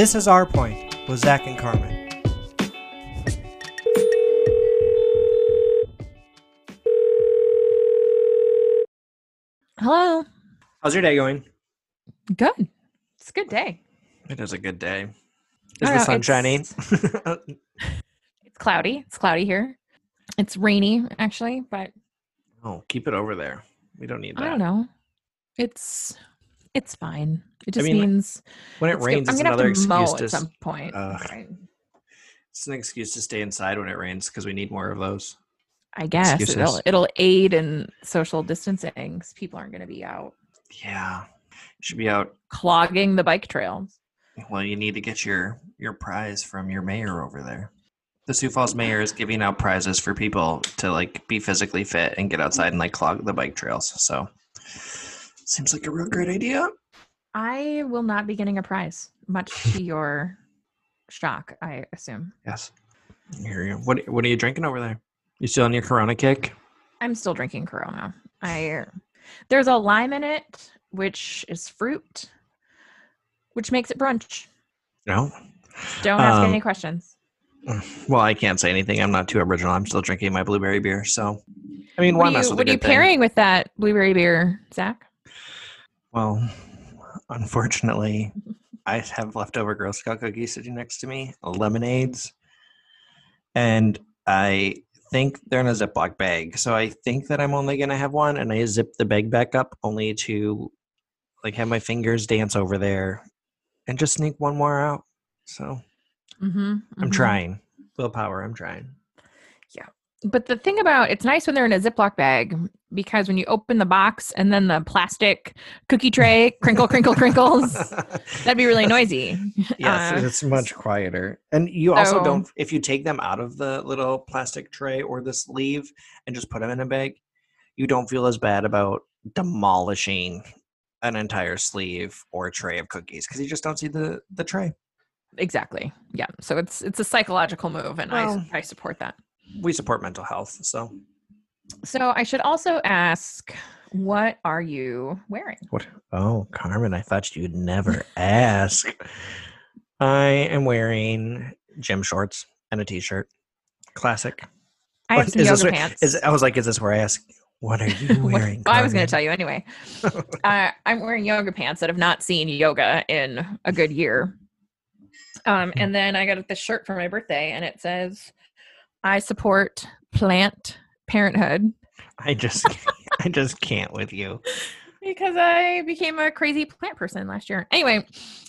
This is Our Point with Zach and Carmen. Hello. How's your day going? Good. It's a good day. It is a good day. I Is the know, sun shining? it's- It's cloudy. It's cloudy here. It's rainy actually, but oh, keep it over there. We don't need that. I don't know. It's it's fine. It just mean, means When it rains, I'm it's gonna another have to mow excuse to. at some point. Ugh. right? It's an excuse to stay inside when it rains because we need more of those. I guess it'll it'll aid in social distancing because people aren't going to be out Yeah, you should be out. clogging the bike trails. Well, you need to get your your prize from your mayor over there. The Sioux Falls mayor is giving out prizes for people to like be physically fit and get outside and like clog the bike trails. So, seems like a real great idea. I will not be getting a prize, much to your shock, I assume. Yes. Here you. What What are you drinking over there? You still on your Corona kick? I'm still drinking Corona. I there's a lime in it, which is fruit, which makes it brunch. No. Don't ask Um, any questions. Well, I can't say anything. I'm not too original. I'm still drinking my blueberry beer. So, I mean, What why are mess you, with what are you good thing? pairing with that blueberry beer, Zach? Well, unfortunately, I have leftover Girl Scout cookies sitting next to me, lemonades, and I think they're in a Ziploc bag. So I think that I'm only gonna have one, and I zip the bag back up only to like have my fingers dance over there and just sneak one more out. So Mm-hmm, I'm trying. Willpower. I'm trying. Yeah. But the thing about it's nice when they're in a Ziploc bag because when you open the box and then the plastic cookie tray crinkle, crinkle, crinkles, that'd be really noisy. Yes, Uh, it's much quieter. And you also don't, if you take them out of the little plastic tray or the sleeve and just put them in a bag, you don't feel as bad about demolishing an entire sleeve or tray of cookies because you just don't see the the tray. Exactly. Yeah. So it's it's a psychological move, and Well- I I support that. We support mental health, so So I should also ask, what are you wearing? what? Oh, Carmen, I thought you'd never ask. I am wearing gym shorts and a t-shirt. Classic. I have some is yoga where- pants. Is I was like, is this where I ask? What are you wearing? well, I was going to tell you anyway. uh, I'm wearing yoga pants that have not seen yoga in a good year. Um, and then I got this shirt for my birthday, and it says, "I support Plant Parenthood." I just, I just can't with you. because I became a crazy plant person last year. Anyway,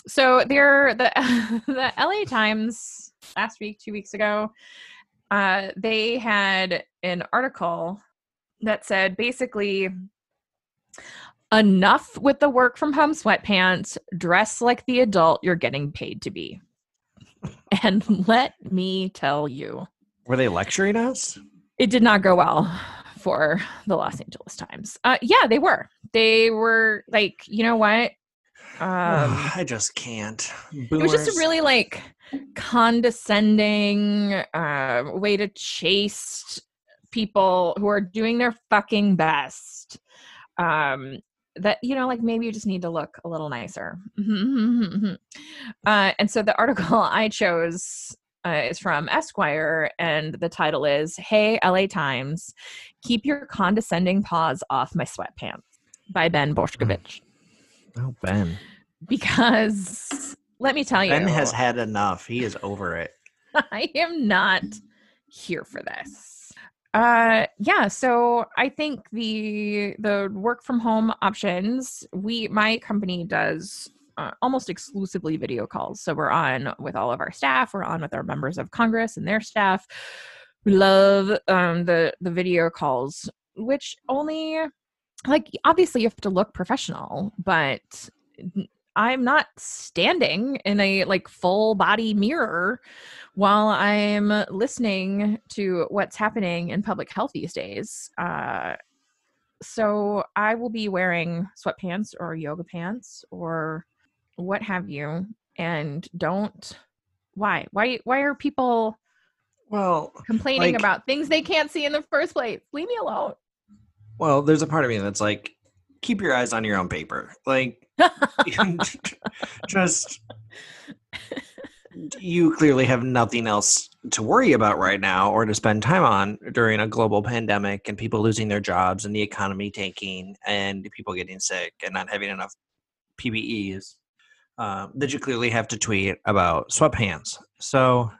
so there the the LA Times last week, two weeks ago, uh, they had an article that said basically enough with the work from home sweatpants, dress like the adult you're getting paid to be. And let me tell you, Were they lecturing us? It did not go well for the Los Angeles Times. Uh, yeah, they were. They were like, you know what? Um, I just can't. it was just a really like condescending uh, way to chase people who are doing their fucking best. Um, that you know, like maybe you just need to look a little nicer. uh, and so the article I chose uh, is from Esquire, and the title is "Hey LA Times, Keep Your Condescending Paws Off My Sweatpants" by Ben Boskovich. Oh, Ben. Because let me tell you, Ben has had enough. He is over it. I am not here for this. Uh yeah, so I think the the work from home options, we my company does uh, almost exclusively video calls. So we're on with all of our staff, we're on with our members of Congress and their staff. We love um the the video calls which only like obviously you have to look professional, but I'm not standing in a like full body mirror while I'm listening to what's happening in public health these days. Uh, so I will be wearing sweatpants or yoga pants or what have you. And don't why why why are people Well, complaining Like- about things they can't see in the first place? Leave me alone. well, there's a part of me that's like, keep your eyes on your own paper. Like, just you clearly have nothing else to worry about right now or to spend time on during a global pandemic and people losing their jobs and the economy tanking and people getting sick and not having enough PPEs uh, that you clearly have to tweet about sweatpants. So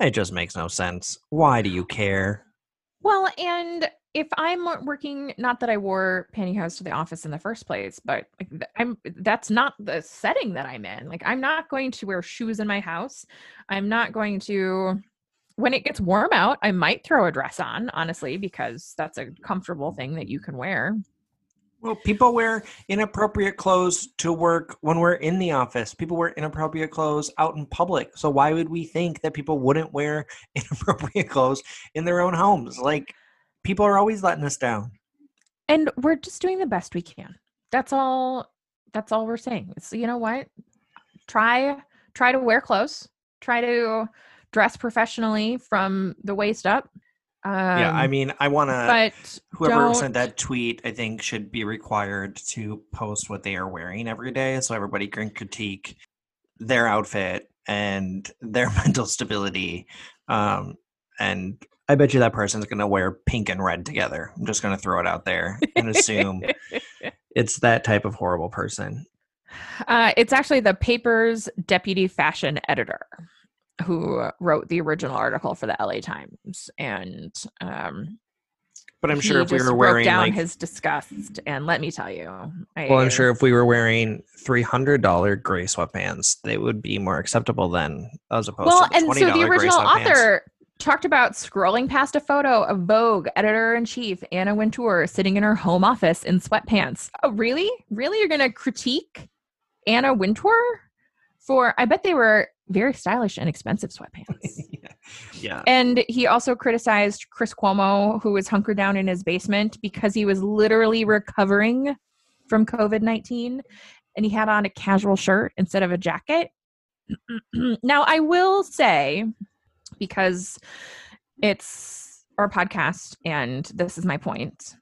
it just makes no sense. Why do you care? Well, and if I'm working, not that I wore pantyhose to the office in the first place, but I'm that's not the setting that I'm in. Like I'm not going to wear shoes in my house. I'm not going to when it gets warm out, I might throw a dress on, honestly, because that's a comfortable thing that you can wear. Well, people wear inappropriate clothes to work when we're in the office. People wear inappropriate clothes out in public. So why would we think that people wouldn't wear inappropriate clothes in their own homes? Like people are always letting us down. And we're just doing the best we can. That's all that's all we're saying. So you know what? Try try to wear clothes. Try to dress professionally from the waist up. Um, yeah, I um, mean, I want to. But whoever sent that tweet, I think, should be required to post what they are wearing every day, so everybody can critique their outfit and their mental stability. Um, and I bet you that person's going to wear pink and red together. I'm just going to throw it out there and assume it's that type of horrible person. Uh, it's actually the paper's deputy fashion editor who wrote the original article for the LA Times, and um, but I'm sure if we were wearing down like, his disgust, and let me tell you, I, well, I'm sure if we were wearing three hundred dollar gray sweatpants, they would be more acceptable than as opposed well, to the and so the original author talked about scrolling past a photo of Vogue editor in chief Anna Wintour sitting in her home office in sweatpants. Oh, really? Really? You're going to critique Anna Wintour for, I bet they were very stylish and expensive sweatpants. yeah. yeah. And he also criticized Chris Cuomo, who was hunkered down in his basement because he was literally recovering from COVID 19 and he had on a casual shirt instead of a jacket. now, I will say, because it's our podcast and this is my point.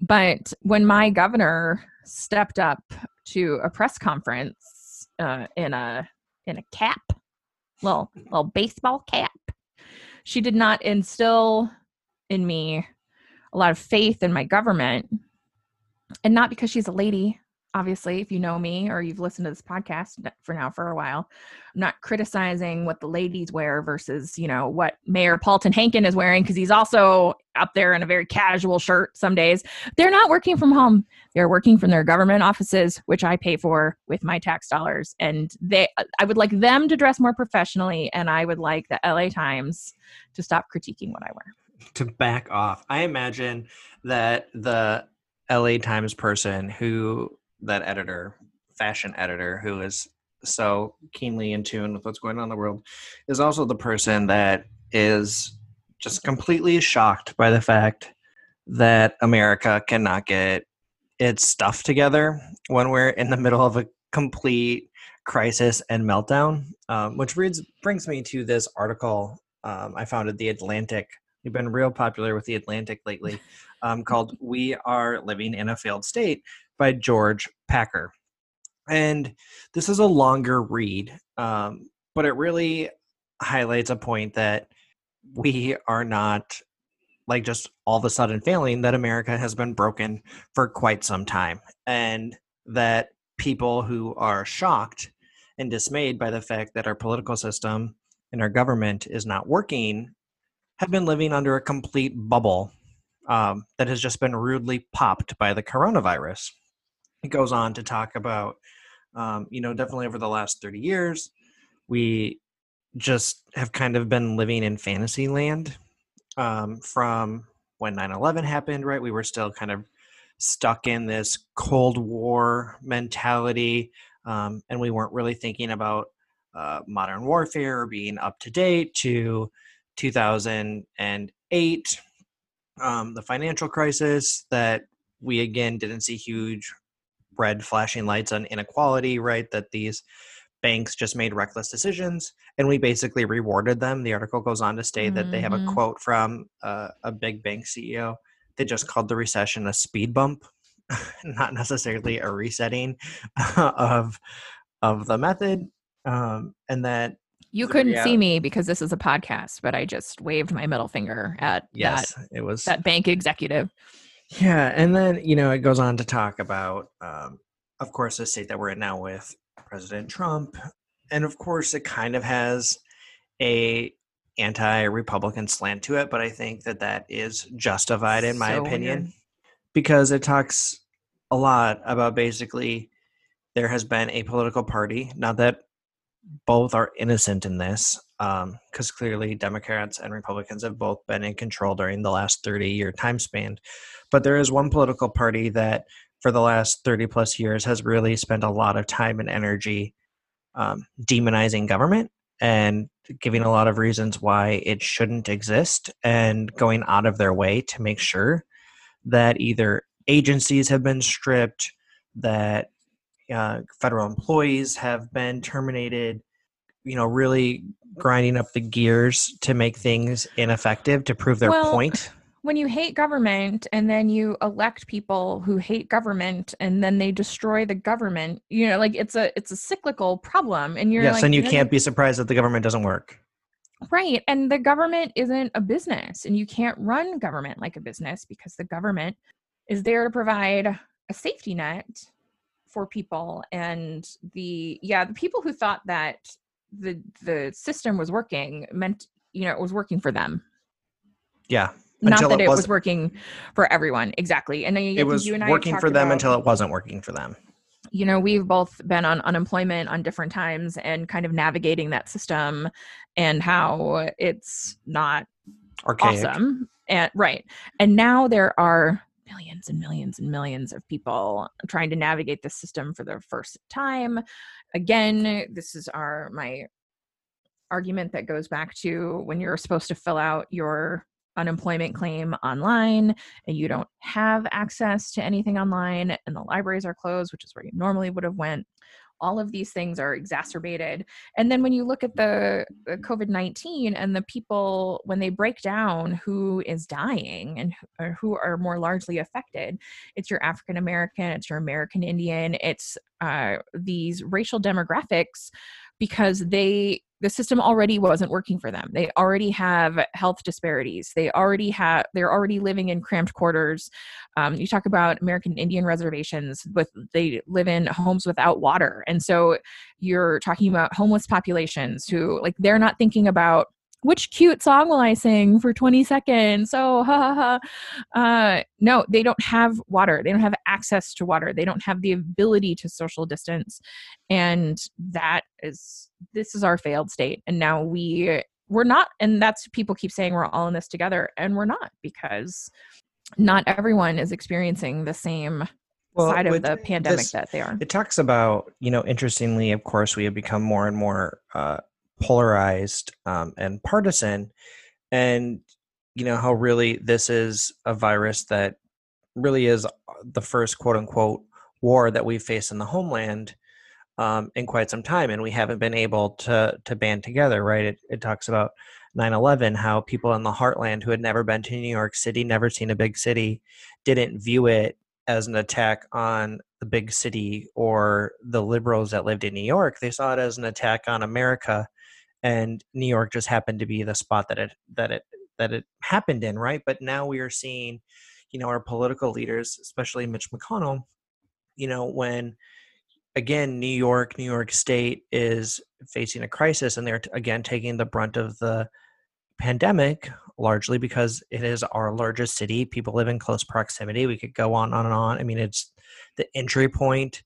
But when my governor stepped up to a press conference uh, in a in a cap, little little baseball cap, she did not instill in me a lot of faith in my government, and not because she's a lady, obviously, if you know me or you've listened to this podcast for now for a while, I'm not criticizing what the ladies wear versus, you know, what Mayor Paul TenHaken is wearing because he's also up there in a very casual shirt some days. They're not working from home. They're working from their government offices, which I pay for with my tax dollars. And they uh, I would like them to dress more professionally and I would like the LA Times to stop critiquing what I wear. To back off. I imagine that the LA Times person who that editor, fashion editor, who is so keenly in tune with what's going on in the world, is also the person that is just completely shocked by the fact that America cannot get its stuff together when we're in the middle of a complete crisis and meltdown. Um, which brings brings me to this article um, I found at the Atlantic. You've been real popular with the Atlantic lately, um, called "We Are Living in a Failed State," by George Packer. And this is a longer read, um, but it really highlights a point that we are not like just all of a sudden failing, that America has been broken for quite some time. And that people who are shocked and dismayed by the fact that our political system and our government is not working have been living under a complete bubble um, that has just been rudely popped by the coronavirus it goes on to talk about, um, you know, definitely over the last 30 years, we just have kind of been living in fantasy land um, from when 9 11 happened, right? We were still kind of stuck in this Cold War mentality, um, and we weren't really thinking about uh, modern warfare being up to date to 2008, um, the financial crisis that we again didn't see huge red flashing lights on inequality, right? That these banks just made reckless decisions and we basically rewarded them. The article goes on to state mm-hmm. that they have a mm-hmm. quote from uh, a big bank CEO They just called the recession a speed bump, not necessarily a resetting of of the method. um, and that You couldn't see me because this is a podcast, but I just waved my middle finger at yes, it was that that bank executive. Yeah, and then you know it goes on to talk about, um, of course, the state that we're in now with President Trump, and of course, it kind of has a anti-Republican slant to it, but I think that that is justified in my So opinion weird. because it talks a lot about basically there has been a political party, not that both are innocent in this, because clearly Democrats and Republicans have both been in control during the last 30 year time span. But there is one political party that for the last 30 plus years has really spent a lot of time and energy um, demonizing government and giving a lot of reasons why it shouldn't exist and going out of their way to make sure that either agencies have been stripped, that uh, federal employees have been terminated, you know, really grinding up the gears to make things ineffective to prove their Well, point. when you hate government and then you elect people who hate government and then they destroy the government you know like it's a it's a cyclical problem and you're yes, like and you can't be surprised that the government doesn't work. right and the government isn't a business and you can't run government like a business because the government is there to provide a safety net for people and the yeah the people who thought that the the system was working meant you know it was working for them. Yeah, not that it it was working for everyone. Exactly. And then you, it was you and I working for them about, until it wasn't working for them. you know we've both been on unemployment on different times and kind of navigating that system and how it's not Archaic. awesome. And right. And now there are millions and millions and millions of people trying to navigate the system for the first time. Again this is our my argument that goes back to when you're supposed to fill out your unemployment claim online and you don't have access to anything online and the libraries are closed which is where you normally would have went all of these things are exacerbated. And then when you look at the, the covid-19 and the people when they break down who is dying and who, who are more largely affected it's your african american it's your american indian it's uh, these racial demographics because they the system already wasn't working for them. They already have health disparities. They already have they're already living in cramped quarters. Um, you talk about american indian reservations with they live in homes without water. And so you're talking about homeless populations who like they're not thinking about which cute song will I sing for 20 seconds? Oh, ha ha ha. Uh, no, they don't have water. They don't have access to water. They don't have the ability to social distance. And that is, this is our failed state. And now we, we're not, and that's people keep saying we're all in this together, and we're not because not everyone is experiencing the same side of the pandemic this- that they are. It talks about, you know, interestingly, of course, we have become more and more uh, polarized um, and partisan, and you know how really this is a virus that really is uh, the first quote unquote war that we've faced in the homeland um, in quite some time, and we haven't been able to to band together. Right? It, it talks about 9/11, how people in the heartland who had never been to New York City, never seen a big city, didn't view it as an attack on the big city or the liberals that lived in New York. They saw it as an attack on America, and New York just happened to be the spot that it that it that it happened in, right? But now we are seeing, you know, our political leaders, especially Mitch McConnell, you know, when again New York, New York State is facing a crisis, and they're again taking the brunt of the pandemic largely because it is our largest city. People live in close proximity. We could go on, on and on. I mean it's the entry point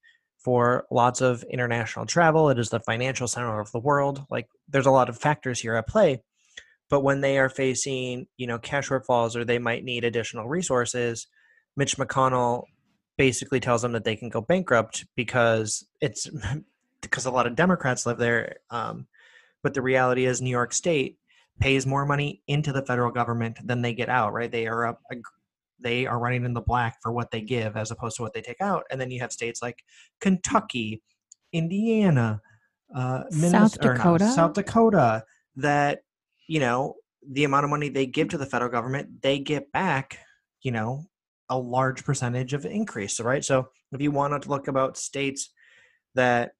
for lots of international travel it is the financial center of the world like there's a lot of factors here at play but when they are facing you know cash shortfalls or they might need additional resources mitch mcconnell basically tells them that they can go bankrupt because it's because a lot of democrats live there um, but the reality is new york state pays more money into the federal government than they get out right? They are up they are running in the black for what they give as opposed to what they take out and then you have states like kentucky indiana uh South no, Dakota? south dakota that you know the amount of money they give to the federal government they get back you know a large percentage of increase right so if you want to look about states that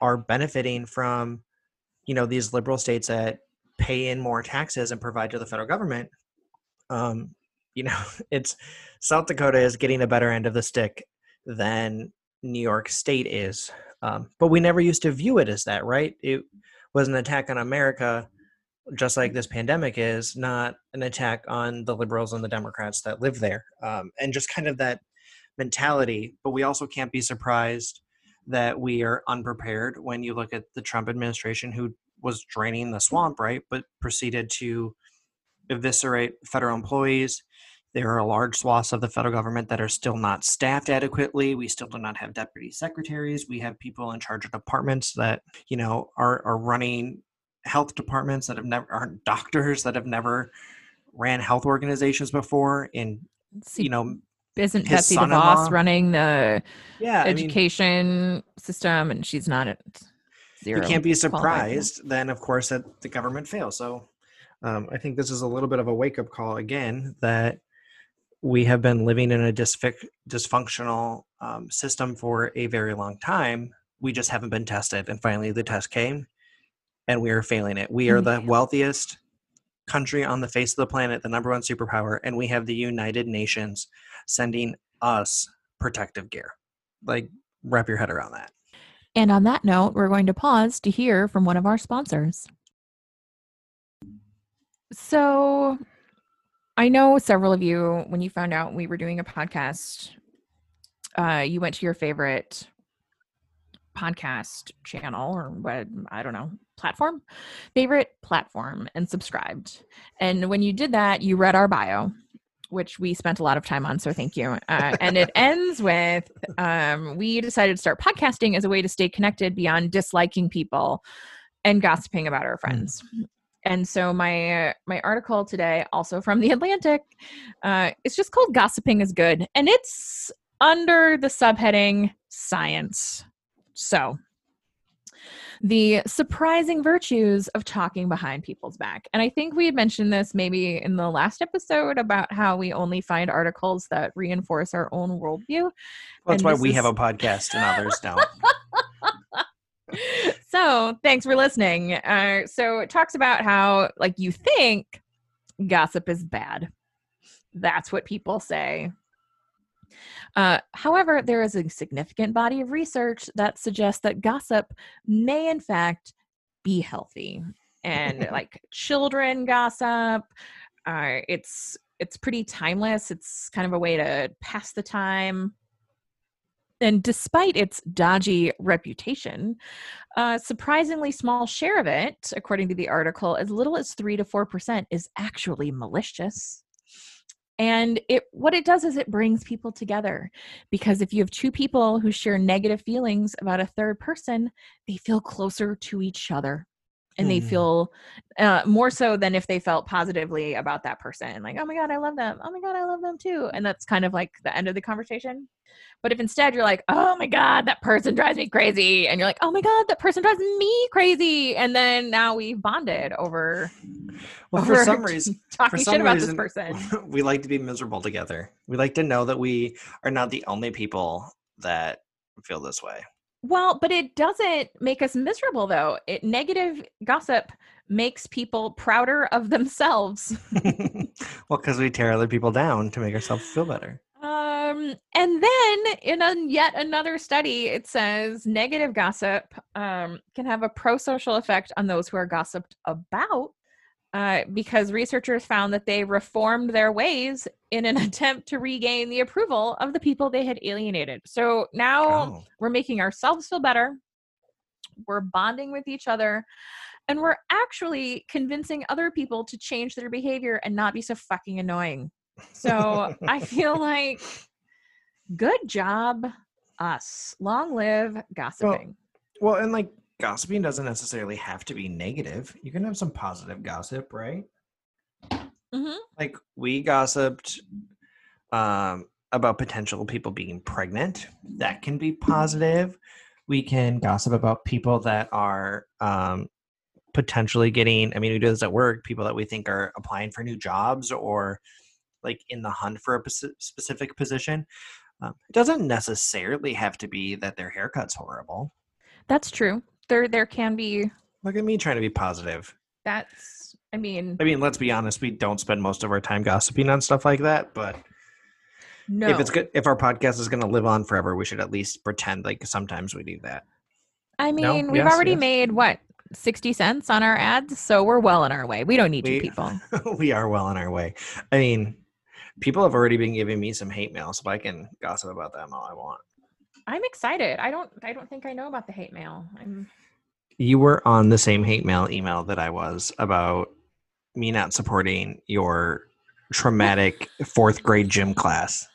are benefiting from you know these liberal states that pay in more taxes and provide to the federal government um, you know it's south dakota is getting a better end of the stick than new york state is um, but we never used to view it as that right it was an attack on america just like this pandemic is not an attack on the liberals and the democrats that live there um, and just kind of that mentality but we also can't be surprised that we are unprepared when you look at the Trump administration who was draining the swamp, right? But proceeded to eviscerate federal employees. There are large swaths of the federal government that are still not staffed adequately. We still do not have deputy secretaries. We have people in charge of departments that, you know, are, are running health departments that have never aren't doctors that have never ran health organizations before in See, you know isn't Betsy DeVos running the yeah I mean, education system and she's not at zero? you can't be qualified. surprised then of course that the government fails so um, i think this is a little bit of a wake-up call again that we have been living in a dysfunctional um, system for a very long time. We just haven't been tested and finally the test came and we are failing it. We are the wealthiest country on the face of the planet the number one superpower and we have the united nations sending us protective gear. Like wrap your head around that. And on that note, we're going to pause to hear from one of our sponsors. So, I know several of you, when you found out we were doing a podcast, uh, you went to your favorite podcast channel or what, I don't know, platform, favorite platform, and subscribed. And when you did that, you read our bio. Which we spent a lot of time on, so thank you. Uh, and it ends with um, we decided to start podcasting as a way to stay connected beyond disliking people and gossiping about our friends. And so my uh, my article today, also from the Atlantic, uh, it's just called "Gossiping is Good," and it's under the subheading "Science." So, the surprising virtues of talking behind people's back. And I think we had mentioned this maybe in the last episode about how we only find articles that reinforce our own worldview. that's And why we is- have a podcast and others don't so thanks for listening. Uh, so it talks about how, like, you think gossip is bad. That's what people say. Uh, however, there is a significant body of research that suggests that gossip may, in fact, be healthy. And like children gossip, uh, it's it's pretty timeless. It's kind of a way to pass the time. And despite its dodgy reputation, a surprisingly small share of it, according to the article, as little as 3 to 4% is actually malicious. And it what it does is it brings people together because if you have two people who share negative feelings about a third person, they feel closer to each other. And they Hmm. feel uh, more so than if they felt positively about that person. Like, oh my God, I love them. Oh my God, I love them too. And that's kind of like the end of the conversation. But if instead you're like, oh my God, that person drives me crazy. And you're like, oh my God, that person drives me crazy. And then now we've bonded over, well for some reason talking for some shit about reason this person. we like to be miserable together we like to know that we are not the only people that feel this way Well, but it doesn't make us miserable though. It negative gossip makes people prouder of themselves. well because we tear other people down to make ourselves feel better Um, and then in a, yet another study, it says negative gossip um, can have a pro-social effect on those who are gossiped about. Uh, because researchers found that they reformed their ways in an attempt to regain the approval of the people they had alienated. So now oh. we're making ourselves feel better. We're bonding with each other. And we're actually convincing other people to change their behavior and not be so fucking annoying. So I feel like good job, us. Long live gossiping. well and like gossiping doesn't necessarily have to be negative. You can have some positive gossip right? Mhm. like we gossiped um, about potential people being pregnant. That can be positive. We can gossip about people that are um, potentially getting i mean we do this at work people that we think are applying for new jobs or like in the hunt for a specific position. Um, it doesn't necessarily have to be that their haircut's horrible. That's true. There there can be Look at me trying to be positive. that's I mean I mean, let's be honest, we don't spend most of our time gossiping on stuff like that, but no if it's good if our podcast is going to live on forever, we should at least pretend like sometimes we do that. I No? mean, we've Yes, already yes. made what 60 cents on our ads, so we're well on our way. We don't need you people. we are well on our way. I mean, people have already been giving me some hate mail, so I can gossip about them all I want. I'm excited. I don't I don't think I know about the hate mail. I'm You were on the same hate mail email that I was about me not supporting your traumatic fourth grade gym class.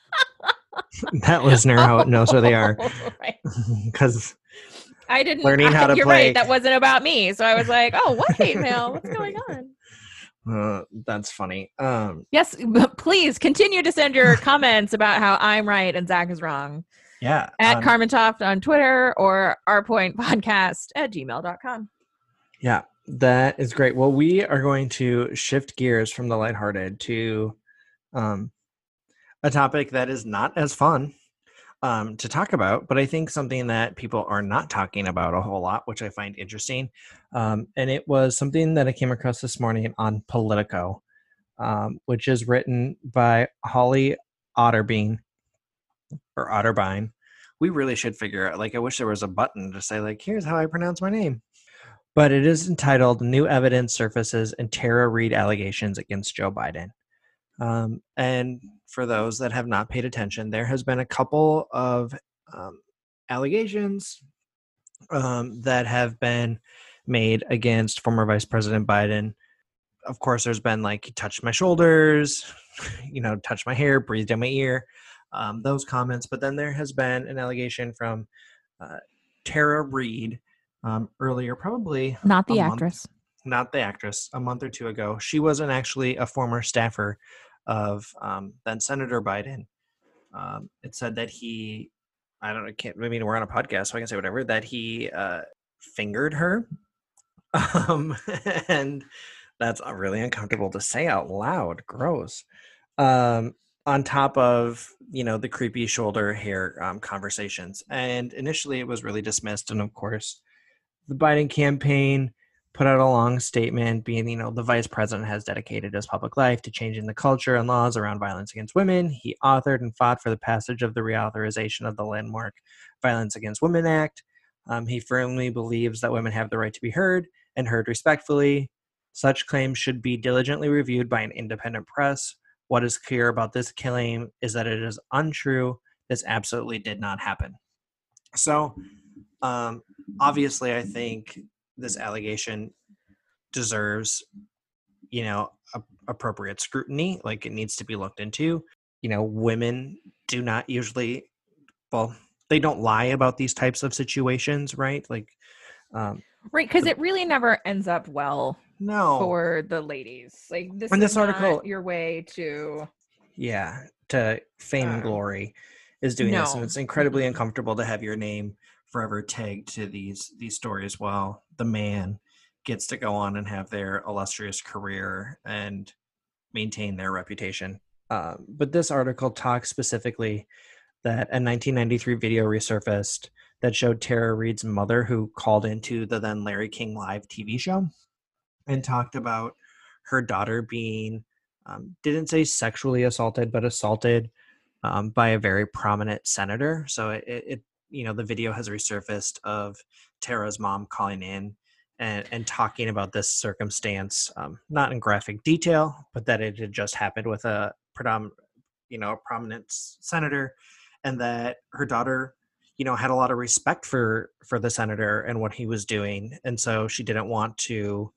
that listener how knows where they are Right. because I didn't Learning how to you're play- right. That wasn't about me. So I was like, oh, what hate mail? What's going on? uh, that's funny. Um, Yes, please continue to send your comments about how I'm right and Zach is wrong yeah, at um, Carmen Toft on Twitter or ourpointpodcast at gmail.com. Yeah, that is great. Well, we are going to shift gears from the lighthearted to um, a topic that is not as fun um, to talk about, but I think something that people are not talking about a whole lot, which I find interesting. Um, and it was something that I came across this morning on Politico, um, which is written by Holly Otterbein or Otterbein. We really should figure out. Like, I wish there was a button to say, like, here's how I pronounce my name but it is entitled New Evidence Surfaces and Tara Reade Allegations Against Joe Biden. Um, and for those that have not paid attention, there has been a couple of um, allegations um, that have been made against former Vice President Biden. Of course, there's been like, he touched my shoulders, you know, touched my hair, breathed in my ear, um, those comments. But then there has been an allegation from uh, Tara Reade um, earlier, probably Not the A month. actress. not the actress, a month or two ago. She wasn't actually a former staffer of um, then Senator Biden. Um, it said that he, I don't know, can't, I mean, we're on a podcast, so I can say whatever, that he uh, fingered her. Um, and that's really uncomfortable to say out loud. Gross. Um, on top of, you know, the creepy shoulder hair um, conversations. And initially it was really dismissed. And of course, the Biden campaign put out a long statement being, you know, the vice president has dedicated his public life to changing the culture and laws around violence against women. He authored and fought for the passage of the reauthorization of the landmark Violence Against Women Act. Um, he firmly believes that women have the right to be heard and heard respectfully. Such claims should be diligently reviewed by an independent press. What is clear about this claim is that it is untrue. This absolutely did not happen. So, um, obviously, I think this allegation deserves, you know, a- appropriate scrutiny. Like it needs to be looked into. You know, women do not usually, well, they don't lie about these types of situations, right? Like, um, Right, because it really never ends up well no, for the ladies. Like this And is this article- your way to yeah, to fame and Um, glory is doing this, and it's incredibly uncomfortable to have your name forever tagged to these these stories while the man gets to go on and have their illustrious career and maintain their reputation. Um, but this article talks specifically that a 1993 video resurfaced that showed Tara Reade's mother, who called into the then Larry King Live TV show, and talked about her daughter being um, didn't say sexually assaulted, but assaulted um, by a very prominent senator. So it, it, you know, the video has resurfaced of Tara's mom calling in and, and talking about this circumstance, um, not in graphic detail, but that it had just happened with a predominant, you know, a prominent senator, and that her daughter, you know, had a lot of respect for for the senator and what he was doing, and so she didn't want to,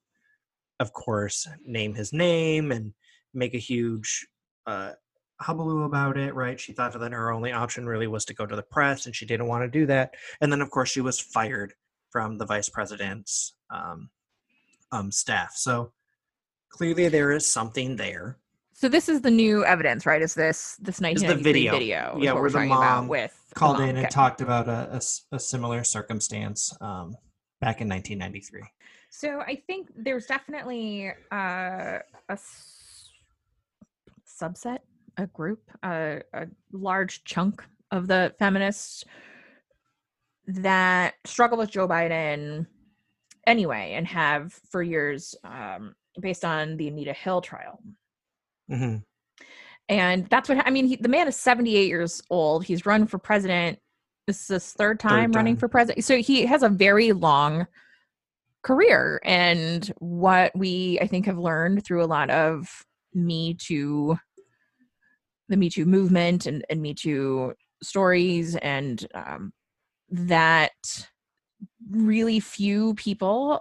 of course, name his name and make a huge uh, hullabaloo about it, right? She thought that her only option really was to go to the press, and she didn't want to do that. And then, of course, she was fired from the vice president's um, um, staff. So clearly, there is something there. So this is the new evidence, right? Is this this the 1993 video. video? is Yeah, what where we're the talking about mom with the Called mom. in and Okay. talked about a similar circumstance um, back in 1993. So I think there's definitely uh, a s- subset, a group, a, a large chunk of the feminists that struggle with Joe Biden anyway and have for years um, based on the Anita Hill trial. hmm And that's what I mean. He, the man is 78 years old. He's run for president. This is his third time running time. for president. So he has a very long career. And what we, I think, have learned through a lot of Me Too, the Me Too movement and, and Me Too stories, and um, that really few people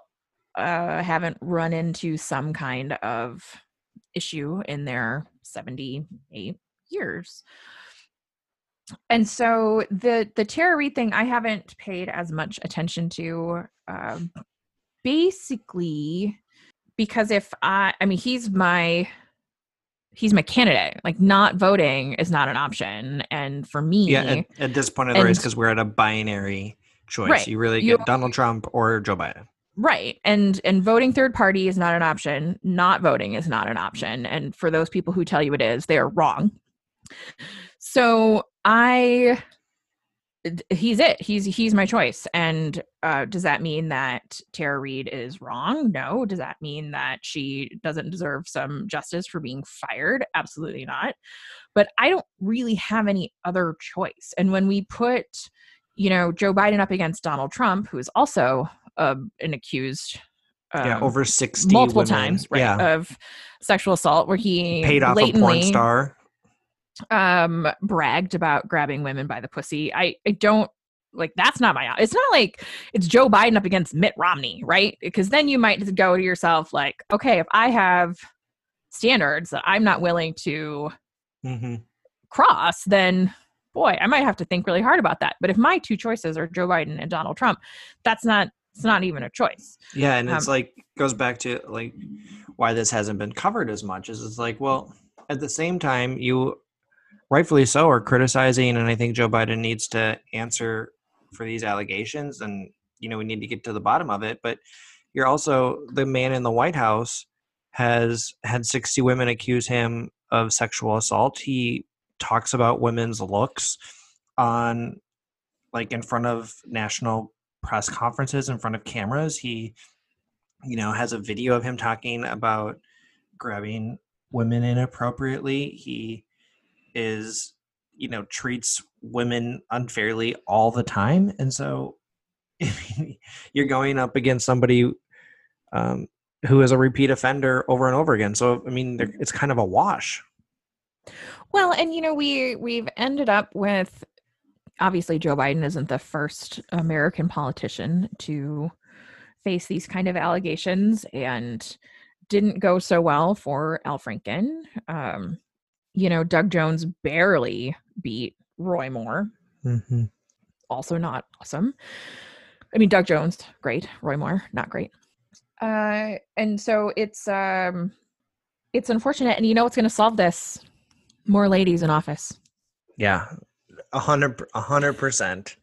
uh, haven't run into some kind of issue in their 78 years. And so the the Tara Reade thing I haven't paid as much attention to um, basically because if I I mean he's my he's my candidate like not voting is not an option and for me Yeah, at, at this point of the race, because we're at a binary choice. Right. You really You- get Donald Trump or Joe Biden. Right. And and voting third party is not an option. Not voting is not an option. And for those people who tell you it is, they are wrong. So I he's it. He's he's my choice. And uh, does that mean that Tara Reade is wrong? No. Does that mean that she doesn't deserve some justice for being fired? Absolutely not. But I don't really have any other choice. And when we put, you know, Joe Biden up against Donald Trump, who is also uh, an accused yeah, um, over 60 multiple women. times right, Yeah. of sexual assault where he Paid off a porn star. Um bragged about grabbing women by the pussy. I i don't like that's not my it's not like it's joe biden up against mitt romney right? Because then you might just go to yourself like okay if i have standards that i'm not willing to hmm cross then boy i might have to think really hard about that. But if my two choices are joe biden and donald trump that's not it's not even a choice. Yeah, and it's Um, like goes back to like why this hasn't been covered as much is it's like, well, at the same time, you rightfully so are criticizing, and I think Joe Biden needs to answer for these allegations, and you know we need to get to the bottom of it. But you're also the man in the White House has had 60 women accuse him of sexual assault. He talks about women's looks on like in front of national press conferences in front of cameras he you know has a video of him talking about grabbing women inappropriately he is you know treats women unfairly all the time. And so you're going up against somebody um, who is a repeat offender over and over again. So i mean it's kind of a wash. Well, and you know, we we've ended up with obviously Joe Biden isn't the first American politician to face these kind of allegations and didn't go so well for Al Franken. Um, you know, Doug Jones barely beat Roy Moore, mm-hmm. also not awesome. I mean, Doug Jones, great. Roy Moore, not great. Uh, and so it's um, it's unfortunate. And you know what's going to solve this? More ladies in office. yeah a hundred a hundred percent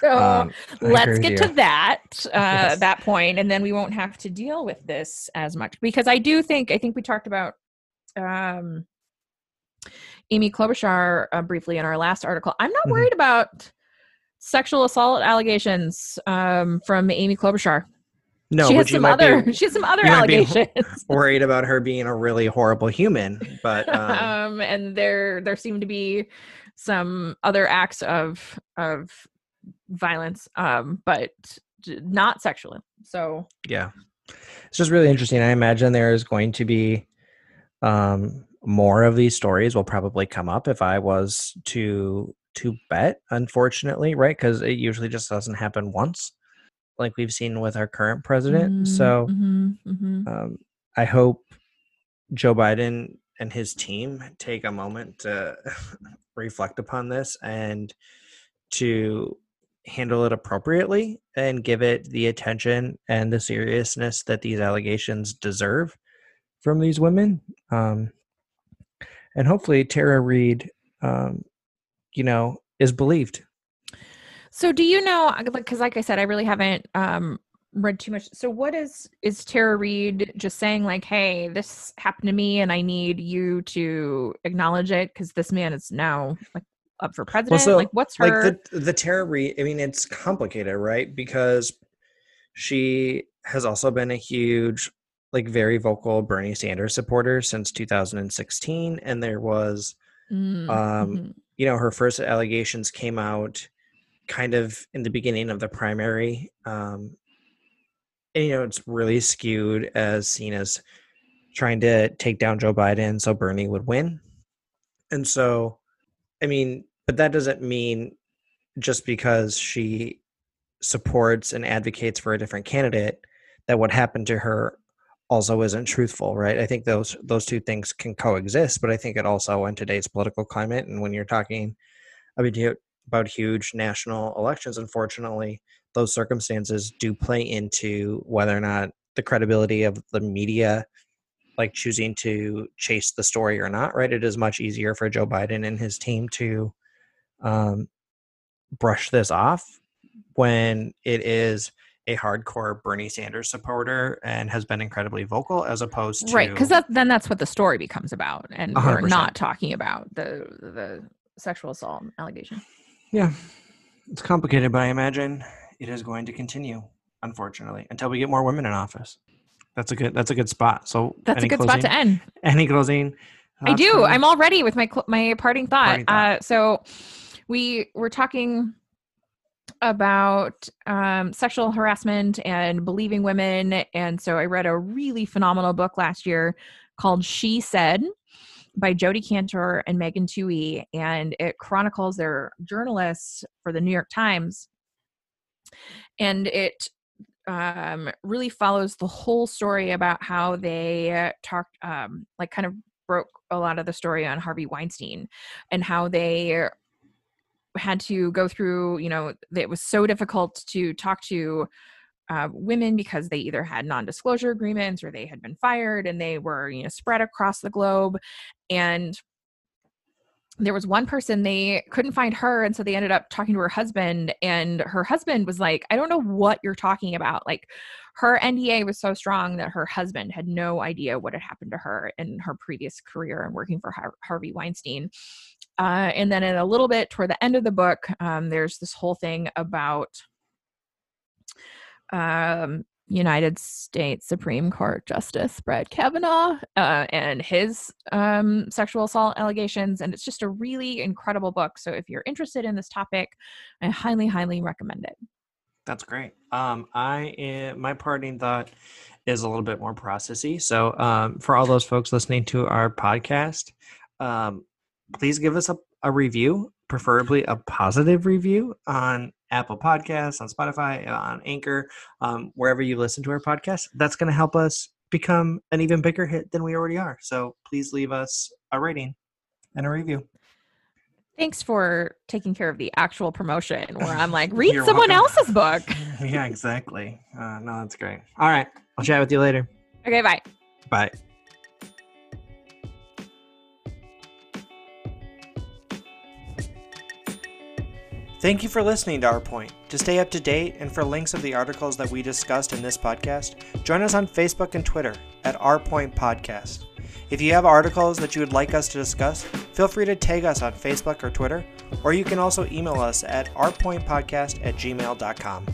So Um, let's get you. to that uh, Yes. that point, and then we won't have to deal with this as much because I do think I think we talked about um, Amy Klobuchar uh, briefly in our last article. I'm not Mhm. worried about sexual assault allegations um, from Amy Klobuchar. no she has some might other be she has some other you might be- allegations. worried about her being a really horrible human but um, um, and there there seem to be some other acts of of violence um but not sexually so yeah it's just really interesting i imagine there is going to be um more of these stories will probably come up if i was to to bet unfortunately right because it usually just doesn't happen once like we've seen with our current president so Mhm, mhm. um, I hope Joe Biden and his team take a moment to reflect upon this and to handle it appropriately and give it the attention and the seriousness that these allegations deserve from these women. Um, and hopefully, Tara Reade, um, you know, is believed. so do you know because like i said i really haven't um read too much so what is is tara reade just saying like hey this happened to me and i need you to acknowledge it because this man is now like up for president so, like what's her like the the Tara Reade. I mean, it's complicated, right? Because she has also been a huge, like, very vocal Bernie Sanders supporter since 2016. And there was, Mm, um, mhm. you know, her first allegations came out kind of in the beginning of the primary. Um, and, you know, it's really skewed as seen as trying to take down Joe Biden so Bernie would win. And so, I mean, but that doesn't mean just because she supports and advocates for a different candidate that what happened to her also isn't truthful, right? I think those those two things can coexist, but I think it also in today's political climate and when you're talking about about huge national elections, unfortunately, those circumstances do play into whether or not the credibility of the media like choosing to chase the story or not, right? It is much easier for Joe Biden and his team to um, brush this off when it is a hardcore Bernie Sanders supporter and has been incredibly vocal, as opposed to right because that, then that's what the story becomes about and A hundred we're not talking about the the sexual assault allegation yeah, it's complicated, but I imagine it is going to continue, unfortunately, until we get more women in office. That's a good. That's a good spot. So that's a good closing, spot to end Any closing? I do. I'm all ready with my my parting thought. Parting thought. Uh, so we were talking about um, sexual harassment and believing women, and so I read a really phenomenal book last year called "She Said" by Jodi Kantor and Megan Twohey, and it chronicles their journalists for the New York Times, and it um, really follows the whole story about how they talked, um, like, kind of broke a lot of the story on Harvey Weinstein and how they had to go through, you know, it was so difficult to talk to uh, women because they either had non-disclosure agreements or they had been fired and they were, you know, spread across the globe. And there was one person they couldn't find her and so they ended up talking to her husband and her husband was like i don't know what you're talking about like her nda was so strong that her husband had no idea what had happened to her in her previous career and working for Har- harvey weinstein uh, and then in a little bit toward the end of the book um, there's this whole thing about um, United States Supreme Court Justice Brett Kavanaugh uh, and his um, sexual assault allegations. And it's just a really incredible book. So if you're interested in this topic, I highly, highly recommend it. That's great. Um, I eh, my parting thought is a little bit more processy. So, um, for all those folks listening to our podcast, um, please give us a, a review, preferably a positive review on Apple Podcasts, on Spotify, on Anchor, um, wherever you listen to our podcast. That's going to help us become an even bigger hit than we already are. So, please leave us a rating and a review. Thanks for taking care of the actual promotion where I'm like, read You're someone welcome. else's book. yeah, exactly. Uh, no, that's great. All right, I'll chat with you later. Okay, bye. Bye. Thank you for listening to Our Point. To stay up to date and for links of the articles that we discussed in this podcast, join us on Facebook and Twitter at Our Point Podcast. If you have articles that you would like us to discuss, feel free to tag us on Facebook or Twitter, or you can also email us at ourpointpodcast at gmail.com.